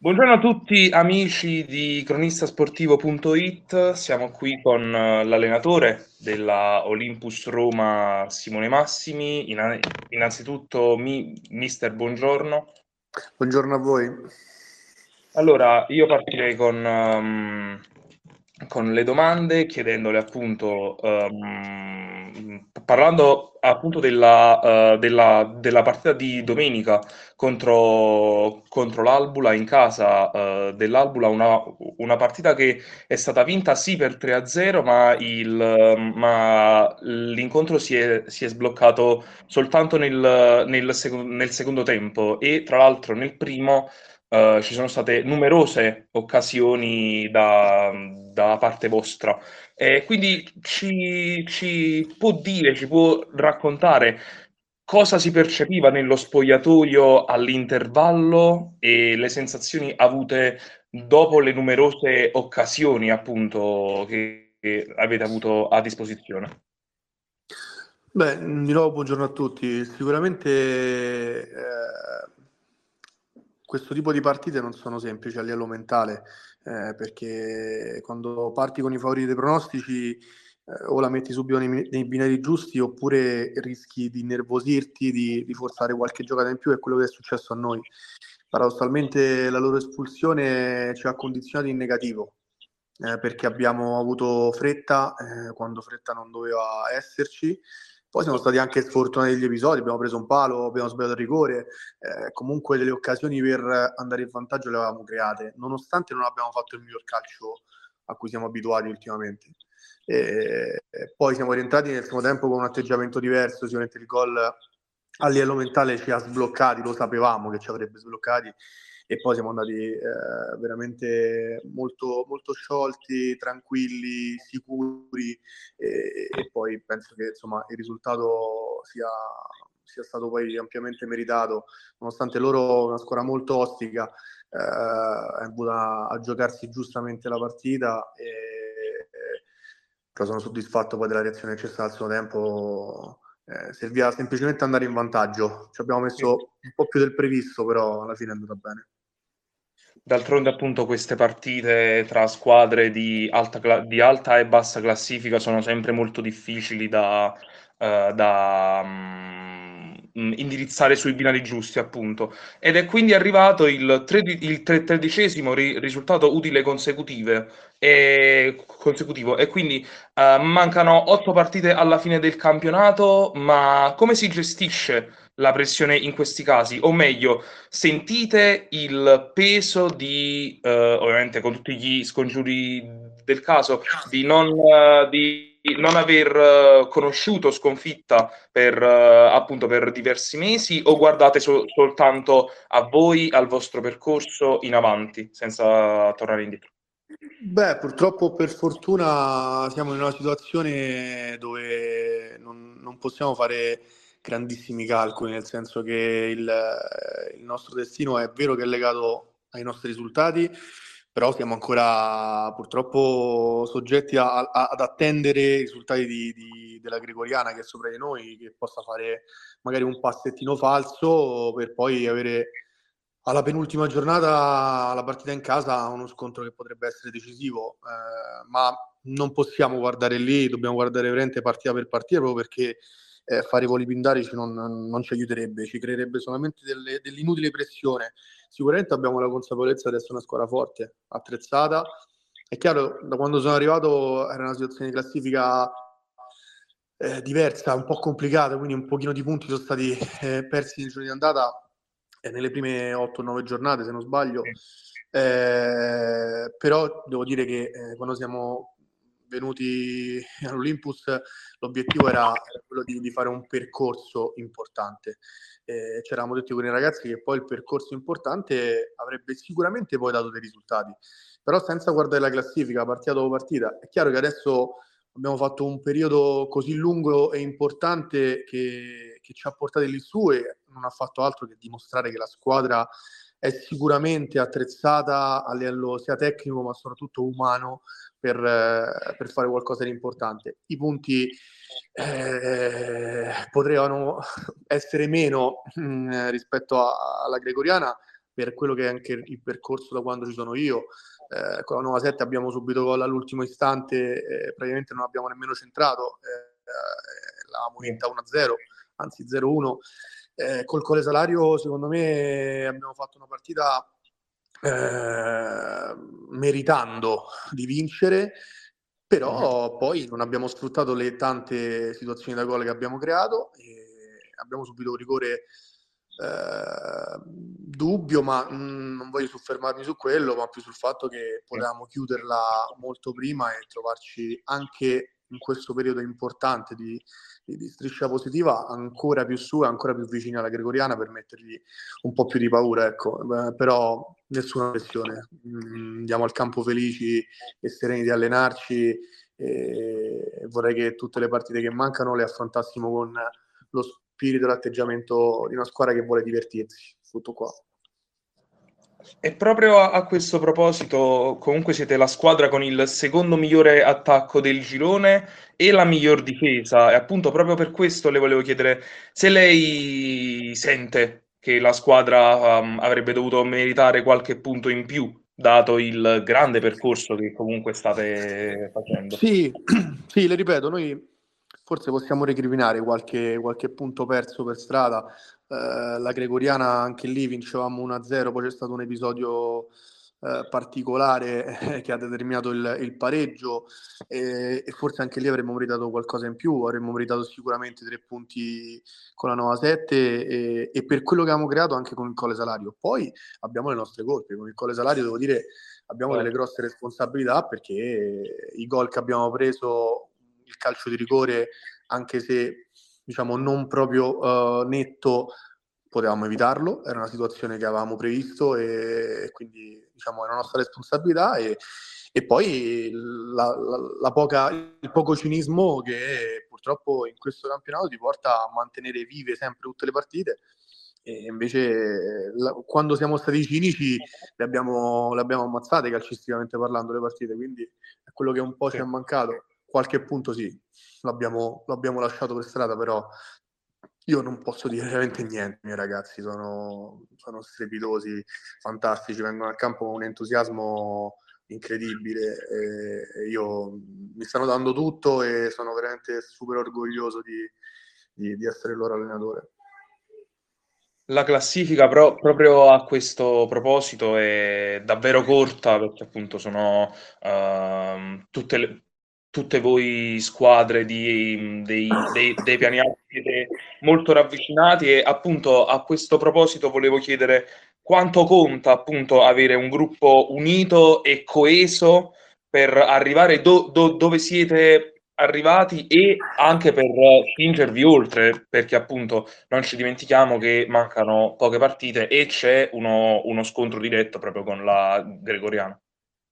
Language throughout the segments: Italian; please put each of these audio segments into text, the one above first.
Buongiorno a tutti amici di cronistasportivo.it, siamo qui con eh, l'allenatore della Olympus Roma Simone Massimi, innanzitutto mi, mister buongiorno. Buongiorno a voi. Allora, io partirei con, um, con le domande chiedendole appunto um, parlando appunto della, uh, della, della, partita di domenica contro, contro l'Albula in casa uh, dell'Albula, una, una, partita che è stata vinta sì per 3-0, ma, il, ma l'incontro si è, si è, sbloccato soltanto nel, nel, sec- nel secondo tempo e tra l'altro nel primo Uh, ci sono state numerose occasioni da, da parte vostra. Eh, quindi ci, ci può dire, ci può raccontare cosa si percepiva nello spogliatoio all'intervallo e le sensazioni avute dopo le numerose occasioni appunto che, che avete avuto a disposizione? Beh, di nuovo buongiorno a tutti. Sicuramente eh, questo tipo di partite non sono semplici a livello mentale, eh, perché quando parti con i favoriti dei pronostici eh, o la metti subito nei, nei, binari giusti oppure rischi di nervosirti, di, di, forzare qualche giocata in più, è quello che è successo a noi. Paradossalmente la loro espulsione ci ha condizionati in negativo, eh, perché abbiamo avuto fretta eh, quando fretta non doveva esserci poi siamo stati anche sfortunati negli episodi, abbiamo preso un palo, abbiamo sbagliato il rigore, eh, comunque delle occasioni per andare in vantaggio le avevamo create, nonostante non abbiamo fatto il miglior calcio a cui siamo abituati ultimamente. E poi siamo rientrati nel primo tempo con un atteggiamento diverso, sicuramente il gol a livello mentale ci ha sbloccati, lo sapevamo che ci avrebbe sbloccati e poi siamo andati eh, veramente molto, molto sciolti, tranquilli, sicuri e, e, poi penso che insomma, il risultato sia, sia stato poi ampiamente meritato, nonostante loro una squadra molto ostica, eh, è venuta a giocarsi giustamente la partita e, però sono soddisfatto poi della reazione che c'è stata al suo tempo. Eh, serviva semplicemente andare in vantaggio. Ci abbiamo messo un po' più del previsto, però alla fine è andata bene. D'altronde, appunto, queste partite tra squadre di alta, di alta e bassa classifica sono sempre molto difficili da, uh, da um, indirizzare sui binari giusti, appunto. Ed è quindi arrivato il, tredi- il tredicesimo ri- risultato utile consecutive e, consecutivo e quindi uh, mancano otto partite alla fine del campionato, ma come si gestisce? La pressione in questi casi, o meglio, sentite il peso di, eh, ovviamente con tutti gli scongiuri del caso, di non, uh, di non aver uh, conosciuto sconfitta per, uh, appunto per diversi mesi o guardate so- soltanto a voi, al vostro percorso in avanti, senza tornare indietro? Beh, purtroppo per fortuna siamo in una situazione dove non, non possiamo fare grandissimi calcoli, nel senso che il, il nostro destino è vero che è legato ai nostri risultati, però siamo ancora purtroppo soggetti a, a, ad attendere i risultati di, di, della Gregoriana che è sopra di noi, che possa fare magari un passettino falso per poi avere alla penultima giornata la partita in casa uno scontro che potrebbe essere decisivo, eh, ma non possiamo guardare lì, dobbiamo guardare veramente partita per partita proprio perché eh, fare i voli pindarici non, non, ci aiuterebbe, ci creerebbe solamente delle, dell'inutile pressione. Sicuramente abbiamo la consapevolezza di essere una squadra forte, attrezzata. È chiaro, da quando sono arrivato era una situazione di classifica eh, diversa, un po' complicata, quindi un pochino di punti sono stati eh, persi nei giorni di andata eh, nelle prime 8-9 giornate, se non sbaglio. Eh, però devo dire che eh, quando siamo venuti all'Olympus l'obiettivo era, era quello di, di, fare un percorso importante. Eh, ci eravamo detti con i ragazzi che poi il percorso importante avrebbe sicuramente poi dato dei risultati, però senza guardare la classifica partita dopo partita. È chiaro che adesso abbiamo fatto un periodo così lungo e importante che, che ci ha portati lì su e non ha fatto altro che dimostrare che la squadra è sicuramente attrezzata a livello sia tecnico ma soprattutto umano per, eh, per fare qualcosa di importante. I punti eh, potevano essere meno mh, mm, rispetto a, alla Gregoriana, per quello che è anche il percorso da quando ci sono io. Eh, con la nuova 7 abbiamo subito gol all'ultimo istante, eh, praticamente non abbiamo nemmeno centrato, eh, l'avevamo vinta 1-0, anzi 0-1. Eh, col Cole Salario, secondo me, abbiamo fatto una partita eh, meritando di vincere, però poi non abbiamo sfruttato le tante situazioni da gol che abbiamo creato. abbiamo subito un rigore eh, dubbio, ma mh, mm, non voglio soffermarmi su quello, ma più sul fatto che potevamo chiuderla molto prima e trovarci anche in questo periodo importante di, di, di striscia positiva ancora più su e ancora più vicini alla Gregoriana per mettergli un po' più di paura, ecco. Beh, però nessuna pressione, mm, andiamo al campo felici e sereni di allenarci e vorrei che tutte le partite che mancano le affrontassimo con lo spirito e l'atteggiamento di una squadra che vuole divertirsi. Tutto qua. E proprio a, a, questo proposito, comunque siete la squadra con il secondo migliore attacco del girone e la miglior difesa. E appunto proprio per questo le volevo chiedere se lei sente che la squadra um, avrebbe dovuto meritare qualche punto in più, dato il grande percorso che comunque state facendo. Sì, sì le ripeto, noi forse possiamo recriminare qualche, qualche punto perso per strada. Eh, la Gregoriana anche lì vincevamo 1-0, poi c'è stato un episodio eh, particolare eh, che ha determinato il, il pareggio e, e, forse anche lì avremmo meritato qualcosa in più, avremmo meritato sicuramente tre punti con la nuova 7 e, e per quello che abbiamo creato anche con il Colle Salario. Poi abbiamo le nostre colpe, con il Colle Salario devo dire abbiamo delle certo. grosse responsabilità perché i gol che abbiamo preso il calcio di rigore, anche se diciamo non proprio uh, netto, potevamo evitarlo, era una situazione che avevamo previsto e quindi diciamo era nostra responsabilità e, e poi la, la, la poca, il poco cinismo che purtroppo in questo campionato ti porta a mantenere vive sempre tutte le partite. E invece la, quando siamo stati cinici le abbiamo, le abbiamo ammazzate calcisticamente parlando le partite, quindi è quello che un po' sì. ci è mancato qualche punto sì, l'abbiamo, l'abbiamo lasciato per strada, però io non posso dire veramente niente, i miei ragazzi sono, sono strepitosi, fantastici, vengono al campo con un entusiasmo incredibile io mi stanno dando tutto e sono veramente super orgoglioso di, di, di essere il loro allenatore. La classifica pro- proprio a questo proposito è davvero corta perché appunto sono uh, tutte le, tutte voi squadre di, dei, dei, dei piani siete molto ravvicinati e appunto a questo proposito volevo chiedere quanto conta appunto avere un gruppo unito e coeso per arrivare do, do, dove siete arrivati e anche per spingervi oltre, perché appunto non ci dimentichiamo che mancano poche partite e c'è uno, uno scontro diretto proprio con la Gregoriana.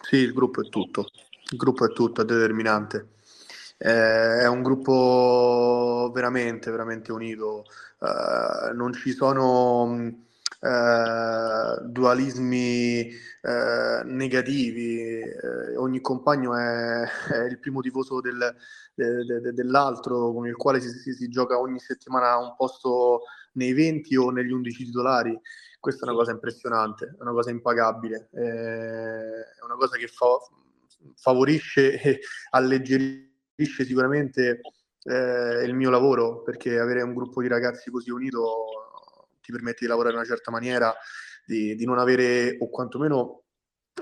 Sì, il gruppo è tutto. Il gruppo è tutto, è determinante. Eh, è un gruppo veramente, veramente unito. Eh, non ci sono eh, dualismi eh, negativi. Eh, ogni compagno è, è, il primo tifoso del, de, de, dell'altro, con il quale si, si, si gioca ogni settimana un posto nei 20 o negli 11 titolari. Questa è una cosa impressionante, è una cosa impagabile, eh, è una cosa che fa favorisce e alleggerisce sicuramente eh, il mio lavoro, perché avere un gruppo di ragazzi così unito ti permette di lavorare in una certa maniera, di, di non avere, o quantomeno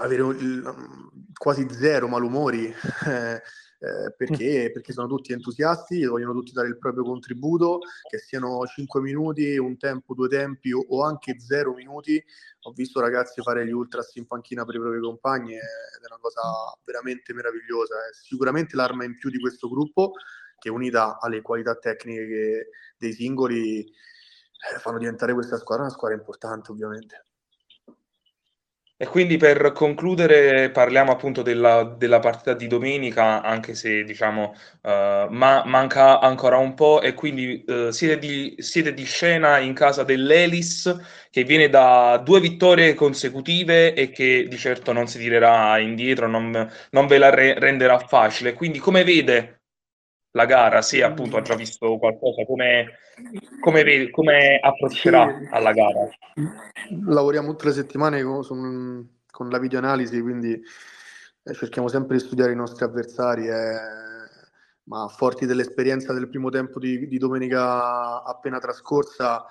avere il, quasi zero malumori. Eh, eh, perché, perché sono tutti entusiasti, vogliono tutti dare il proprio contributo, che siano 5 minuti, un tempo, due tempi o, o anche 0 minuti. Ho visto ragazzi fare gli ultras in panchina per i propri compagni ed è una cosa veramente meravigliosa. È sicuramente l'arma in più di questo gruppo che unita alle qualità tecniche che, dei singoli eh, fanno diventare questa squadra una squadra importante ovviamente. E quindi per concludere parliamo appunto della, della partita di domenica, anche se diciamo uh, ma, manca ancora un po' e quindi uh, siete, di, siete, di, scena in casa dell'Elis che viene da due vittorie consecutive e che di certo non si tirerà indietro, non, non ve la re- renderà facile. Quindi come vede la gara, se appunto ha già visto qualcosa, come, come, come approccerà sì. alla gara? Lavoriamo tutte le settimane con, con la videoanalisi, quindi eh, cerchiamo sempre di studiare i nostri avversari. Eh, ma forti dell'esperienza del primo tempo di, di domenica appena trascorsa,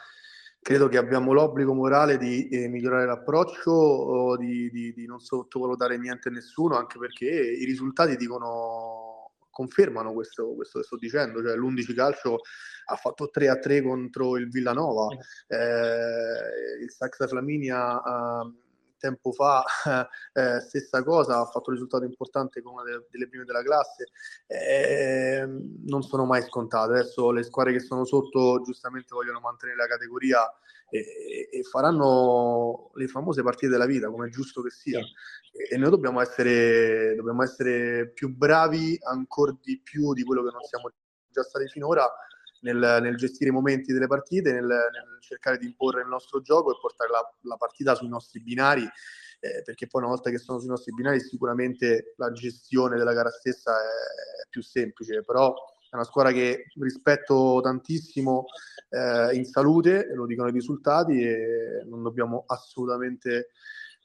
credo che abbiamo l'obbligo morale di eh, migliorare l'approccio, di, di, di, non sottovalutare niente a nessuno, anche perché i risultati dicono, confermano questo, questo che sto dicendo, cioè l'11 calcio ha fatto 3 a 3 contro il Villanova, eh, il Saxa Flaminia ha tempo fa eh, stessa cosa, ha fatto un risultato importante con una delle, delle prime della classe, eh, non sono mai scontate. Adesso le squadre che sono sotto giustamente vogliono mantenere la categoria e, e faranno le famose partite della vita, come è giusto che sia. E, noi dobbiamo essere, dobbiamo essere più bravi ancora di più di quello che non siamo già stati finora nel, nel, gestire i momenti delle partite, nel, nel, cercare di imporre il nostro gioco e portare la, la partita sui nostri binari, eh, perché poi una volta che sono sui nostri binari sicuramente la gestione della gara stessa è, più semplice, però è una squadra che rispetto tantissimo eh, in salute, lo dicono i risultati, e non dobbiamo assolutamente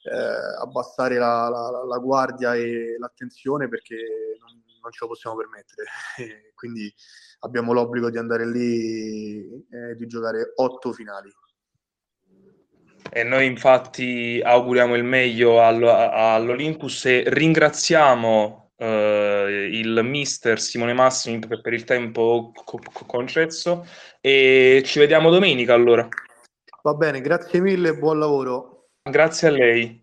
eh, abbassare la, la, la, guardia e l'attenzione perché non, non ce lo possiamo permettere. Quindi abbiamo l'obbligo di andare lì e di giocare otto finali. E noi infatti auguriamo il meglio all'Olympus e ringraziamo eh, il mister Simone Massimi per, per il tempo co- concesso e ci vediamo domenica allora. Va bene, grazie mille e buon lavoro. Grazie a lei.